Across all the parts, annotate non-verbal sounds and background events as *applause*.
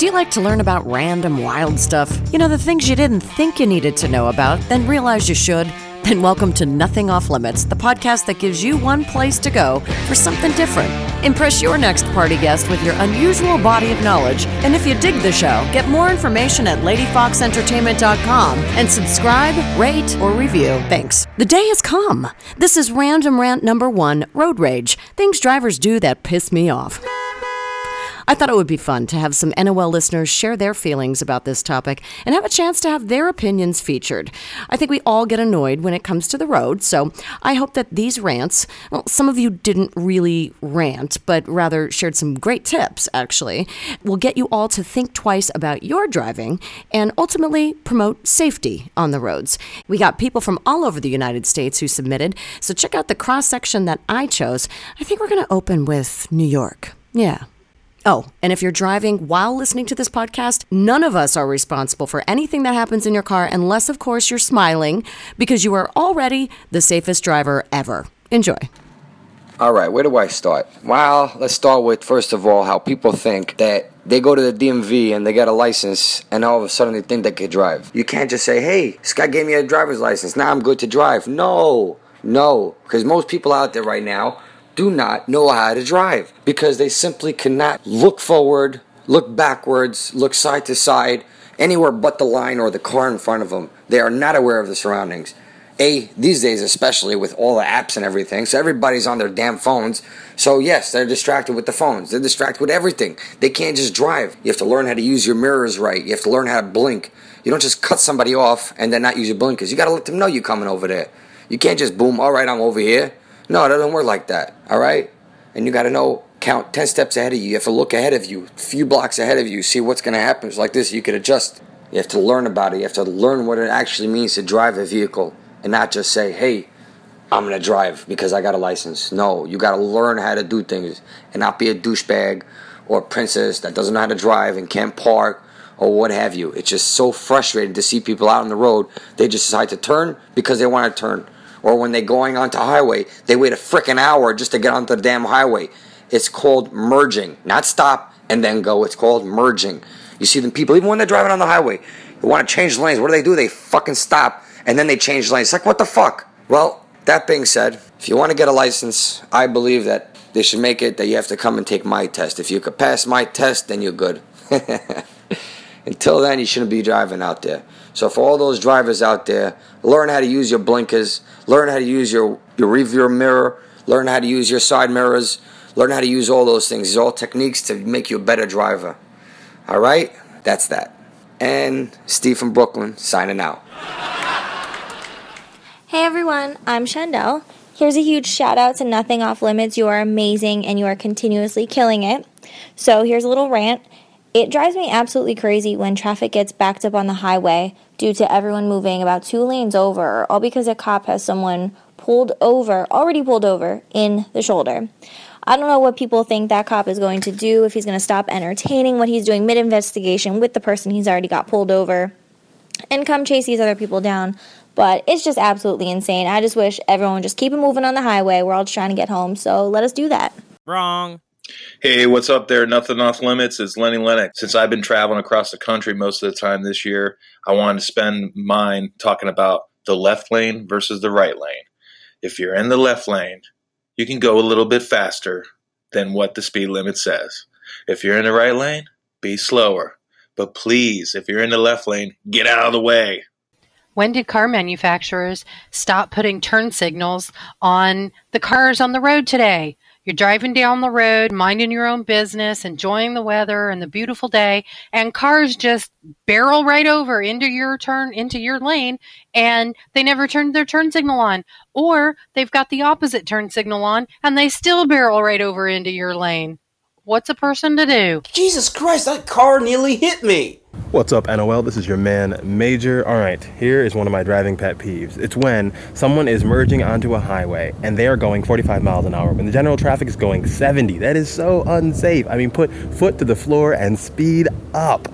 Do you like to learn about random wild stuff? You know, the things you didn't think you needed to know about, then realize you should? Then welcome to Nothing Off Limits, the podcast that gives you one place to go for something different. Impress your next party guest with your unusual body of knowledge. And if you dig the show, get more information at ladyfoxentertainment.com and subscribe, rate, or review. Thanks. The day has come. This is Random Rant number one Road Rage Things drivers do that piss me off. I thought it would be fun to have some NOL listeners share their feelings about this topic and have a chance to have their opinions featured. I think we all get annoyed when it comes to the road, so I hope that these rants, well, some of you didn't really rant, but rather shared some great tips, actually, will get you all to think twice about your driving and ultimately promote safety on the roads. We got people from all over the United States who submitted, so check out the cross section that I chose. I think we're going to open with New York. Yeah. Oh, and if you're driving while listening to this podcast, none of us are responsible for anything that happens in your car unless, of course, you're smiling because you are already the safest driver ever. Enjoy. All right, where do I start? Well, let's start with first of all how people think that they go to the DMV and they get a license and all of a sudden they think they can drive. You can't just say, hey, this guy gave me a driver's license, now I'm good to drive. No, no, because most people out there right now do not know how to drive because they simply cannot look forward, look backwards, look side to side, anywhere but the line or the car in front of them. They are not aware of the surroundings. A, these days, especially with all the apps and everything, so everybody's on their damn phones. So, yes, they're distracted with the phones. They're distracted with everything. They can't just drive. You have to learn how to use your mirrors right. You have to learn how to blink. You don't just cut somebody off and then not use your blinkers. You got to let them know you're coming over there. You can't just boom, all right, I'm over here. No, it doesn't work like that. All right? And you got to know, count 10 steps ahead of you. You have to look ahead of you, a few blocks ahead of you, see what's going to happen. It's like this. You could adjust. You have to learn about it. You have to learn what it actually means to drive a vehicle and not just say, hey, I'm going to drive because I got a license. No, you got to learn how to do things and not be a douchebag or a princess that doesn't know how to drive and can't park or what have you. It's just so frustrating to see people out on the road. They just decide to turn because they want to turn or when they're going onto highway, they wait a freaking hour just to get onto the damn highway. It's called merging, not stop and then go. It's called merging. You see them people, even when they're driving on the highway, they want to change lanes. What do they do? They fucking stop and then they change lanes. It's like, what the fuck? Well, that being said, if you want to get a license, I believe that they should make it that you have to come and take my test. If you could pass my test, then you're good. *laughs* Until then, you shouldn't be driving out there. So for all those drivers out there, learn how to use your blinkers, learn how to use your, your rear mirror, learn how to use your side mirrors, learn how to use all those things. These all techniques to make you a better driver. All right? That's that. And Steve from Brooklyn signing out. Hey everyone, I'm Chandel. Here's a huge shout out to Nothing Off Limits. You are amazing and you are continuously killing it. So here's a little rant. It drives me absolutely crazy when traffic gets backed up on the highway due to everyone moving about two lanes over, all because a cop has someone pulled over, already pulled over, in the shoulder. I don't know what people think that cop is going to do, if he's going to stop entertaining what he's doing mid investigation with the person he's already got pulled over and come chase these other people down. But it's just absolutely insane. I just wish everyone would just keep it moving on the highway. We're all just trying to get home, so let us do that. Wrong. Hey, what's up there? Nothing off limits. It's Lenny Lennox. Since I've been traveling across the country most of the time this year, I wanted to spend mine talking about the left lane versus the right lane. If you're in the left lane, you can go a little bit faster than what the speed limit says. If you're in the right lane, be slower. But please, if you're in the left lane, get out of the way. When did car manufacturers stop putting turn signals on the cars on the road today? You're driving down the road, minding your own business, enjoying the weather and the beautiful day, and cars just barrel right over into your turn, into your lane, and they never turned their turn signal on. Or they've got the opposite turn signal on, and they still barrel right over into your lane. What's a person to do? Jesus Christ, that car nearly hit me. What's up, NOL? This is your man, Major. All right, here is one of my driving pet peeves. It's when someone is merging onto a highway and they are going 45 miles an hour when the general traffic is going 70. That is so unsafe. I mean, put foot to the floor and speed up.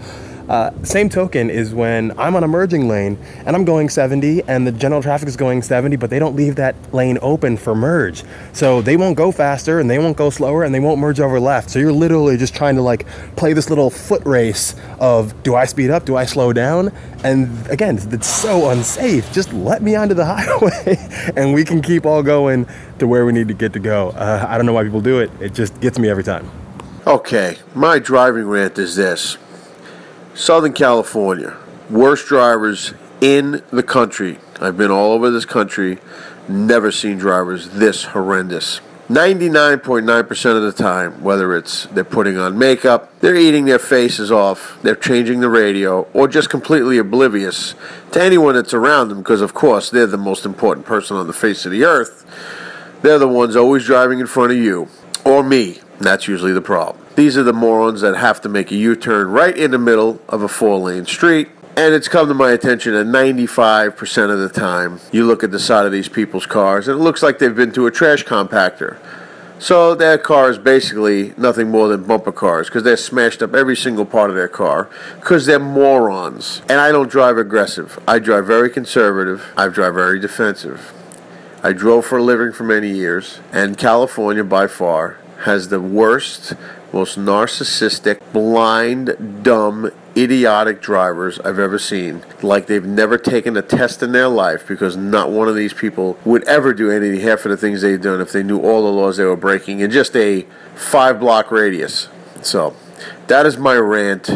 Uh, same token is when I'm on a merging lane and I'm going 70 and the general traffic is going 70, but they don't leave that lane open for merge. So they won't go faster and they won't go slower and they won't merge over left. So you're literally just trying to like play this little foot race of do I speed up? Do I slow down? And again, it's so unsafe. Just let me onto the *laughs* highway and we can keep all going to where we need to get to go. Uh, I don't know why people do it. It just gets me every time. Okay, my driving rant is this Southern California, worst drivers in the country. I've been all over this country, never seen drivers this horrendous. 99.9% of the time, whether it's they're putting on makeup, they're eating their faces off, they're changing the radio, or just completely oblivious to anyone that's around them because, of course, they're the most important person on the face of the earth. They're the ones always driving in front of you, or me. That's usually the problem. These are the morons that have to make a U turn right in the middle of a four lane street. And it's come to my attention that 95% of the time, you look at the side of these people's cars and it looks like they've been to a trash compactor. So their car is basically nothing more than bumper cars because they're smashed up every single part of their car because they're morons. And I don't drive aggressive. I drive very conservative. I drive very defensive. I drove for a living for many years, and California by far has the worst, most narcissistic, blind, dumb, idiotic drivers I've ever seen. Like they've never taken a test in their life because not one of these people would ever do any half of the things they've done if they knew all the laws they were breaking in just a five block radius. So that is my rant.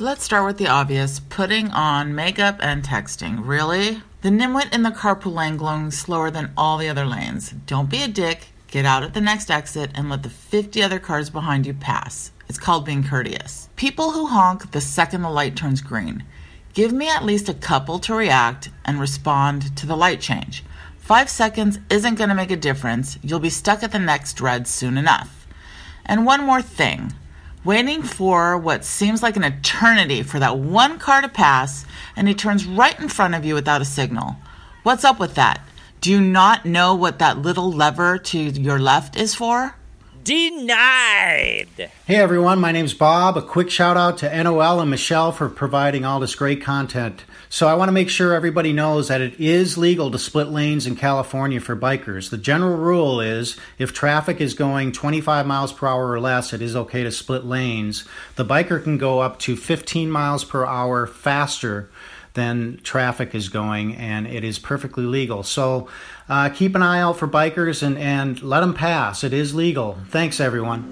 Let's start with the obvious putting on makeup and texting. Really? The nimwit in the carpool lane glowing slower than all the other lanes. Don't be a dick, get out at the next exit, and let the 50 other cars behind you pass. It's called being courteous. People who honk the second the light turns green. Give me at least a couple to react and respond to the light change. Five seconds isn't going to make a difference. You'll be stuck at the next red soon enough. And one more thing waiting for what seems like an eternity for that one car to pass, and he turns right in front of you without a signal. What's up with that? Do you not know what that little lever to your left is for? Denied. Hey everyone, my name's Bob. A quick shout out to NOL and Michelle for providing all this great content. So, I want to make sure everybody knows that it is legal to split lanes in California for bikers. The general rule is if traffic is going 25 miles per hour or less, it is okay to split lanes. The biker can go up to 15 miles per hour faster than traffic is going, and it is perfectly legal. So uh, keep an eye out for bikers and, and let them pass. It is legal. Thanks, everyone.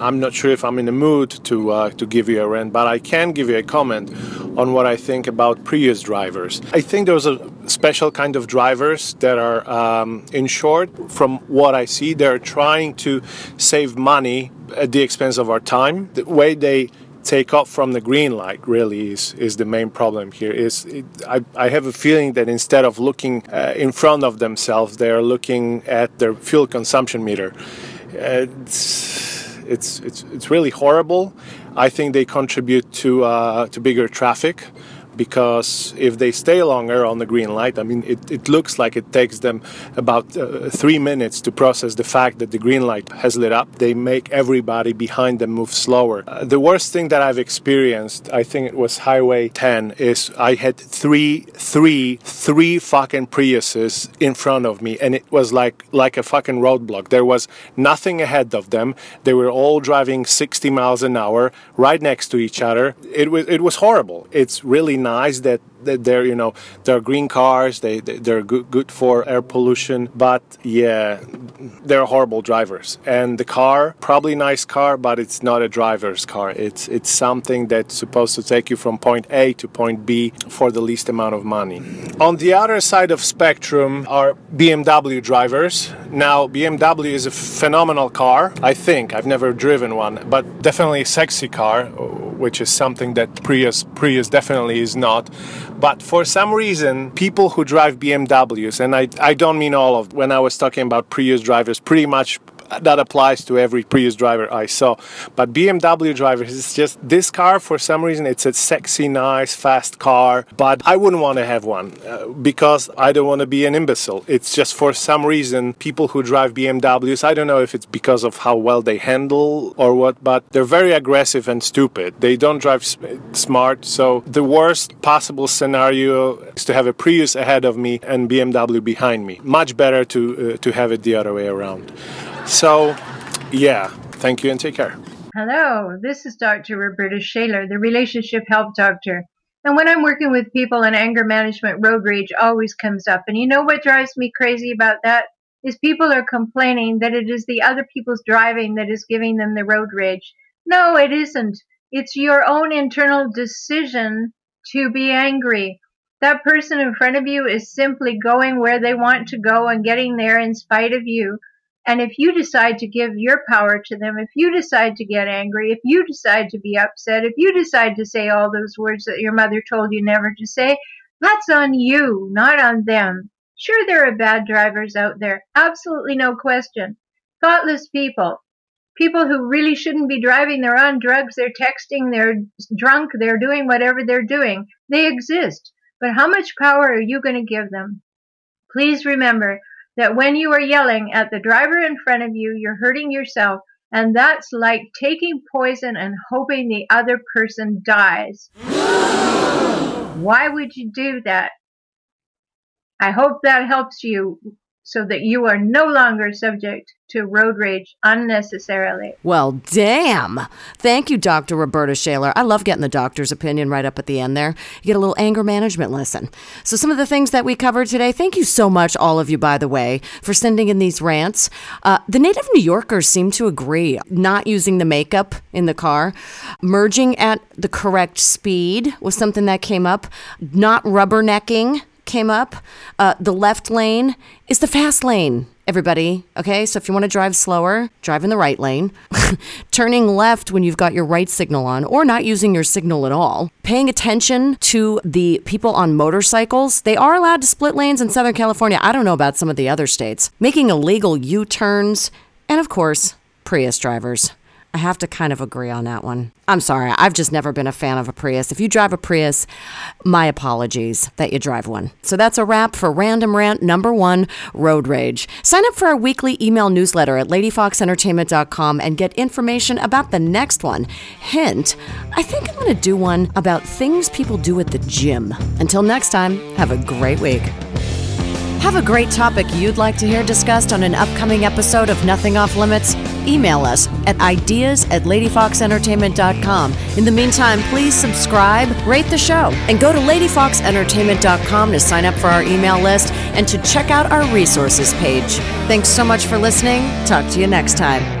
I'm not sure if I'm in the mood to uh, to give you a rant, but I can give you a comment on what I think about Prius drivers. I think there's a special kind of drivers that are, um, in short, from what I see, they're trying to save money at the expense of our time. The way they take off from the green light really is, is the main problem here. Is it, I, I have a feeling that instead of looking uh, in front of themselves they're looking at their fuel consumption meter. Uh, it's, it's, it's, it's really horrible. I think they contribute to, uh, to bigger traffic because if they stay longer on the green light, I mean, it, it looks like it takes them about uh, three minutes to process the fact that the green light has lit up. They make everybody behind them move slower. Uh, the worst thing that I've experienced, I think it was Highway 10, is I had three, three, three fucking Priuses in front of me, and it was like like a fucking roadblock. There was nothing ahead of them. They were all driving 60 miles an hour right next to each other. It was it was horrible. It's really nice that, they're you know they're green cars they, they are good, good for air pollution but yeah they're horrible drivers. And the car probably nice car but it's not a driver's car. It's it's something that's supposed to take you from point A to point B for the least amount of money. On the other side of spectrum are BMW drivers. Now BMW is a phenomenal car I think. I've never driven one but definitely a sexy car which is something that Prius Prius definitely is not. But for some reason, people who drive BMWs, and I, I don't mean all of, when I was talking about Prius drivers, pretty much that applies to every Prius driver I saw. But BMW drivers, it's just this car for some reason it's a sexy, nice, fast car, but I wouldn't want to have one uh, because I don't want to be an imbecile. It's just for some reason people who drive BMWs, I don't know if it's because of how well they handle or what, but they're very aggressive and stupid. They don't drive smart. So the worst possible scenario is to have a Prius ahead of me and BMW behind me. Much better to uh, to have it the other way around. So, yeah, thank you and take care. Hello, this is Dr. Roberta Shaler, the relationship help doctor. And when I'm working with people in anger management, road rage always comes up. And you know what drives me crazy about that? Is people are complaining that it is the other people's driving that is giving them the road rage. No, it isn't. It's your own internal decision to be angry. That person in front of you is simply going where they want to go and getting there in spite of you. And if you decide to give your power to them, if you decide to get angry, if you decide to be upset, if you decide to say all those words that your mother told you never to say, that's on you, not on them. Sure, there are bad drivers out there. Absolutely no question. Thoughtless people. People who really shouldn't be driving. They're on drugs. They're texting. They're drunk. They're doing whatever they're doing. They exist. But how much power are you going to give them? Please remember that when you are yelling at the driver in front of you, you're hurting yourself. And that's like taking poison and hoping the other person dies. Why would you do that? I hope that helps you so that you are no longer subject to road rage unnecessarily. Well, damn. Thank you, Dr. Roberta Shaler. I love getting the doctor's opinion right up at the end there. You get a little anger management lesson. So, some of the things that we covered today, thank you so much, all of you, by the way, for sending in these rants. Uh, the native New Yorkers seem to agree. Not using the makeup in the car, merging at the correct speed was something that came up, not rubbernecking came up. Uh, the left lane is the fast lane, everybody. Okay, so if you want to drive slower, drive in the right lane. *laughs* Turning left when you've got your right signal on, or not using your signal at all. Paying attention to the people on motorcycles. They are allowed to split lanes in Southern California. I don't know about some of the other states. Making illegal U turns. And of course, Prius drivers. I have to kind of agree on that one. I'm sorry, I've just never been a fan of a Prius. If you drive a Prius, my apologies that you drive one. So that's a wrap for Random Rant number one, Road Rage. Sign up for our weekly email newsletter at ladyfoxentertainment.com and get information about the next one. Hint, I think I'm going to do one about things people do at the gym. Until next time, have a great week. Have a great topic you'd like to hear discussed on an upcoming episode of Nothing Off Limits? Email us at ideas at ladyfoxentertainment.com. In the meantime, please subscribe, rate the show, and go to ladyfoxentertainment.com to sign up for our email list and to check out our resources page. Thanks so much for listening. Talk to you next time.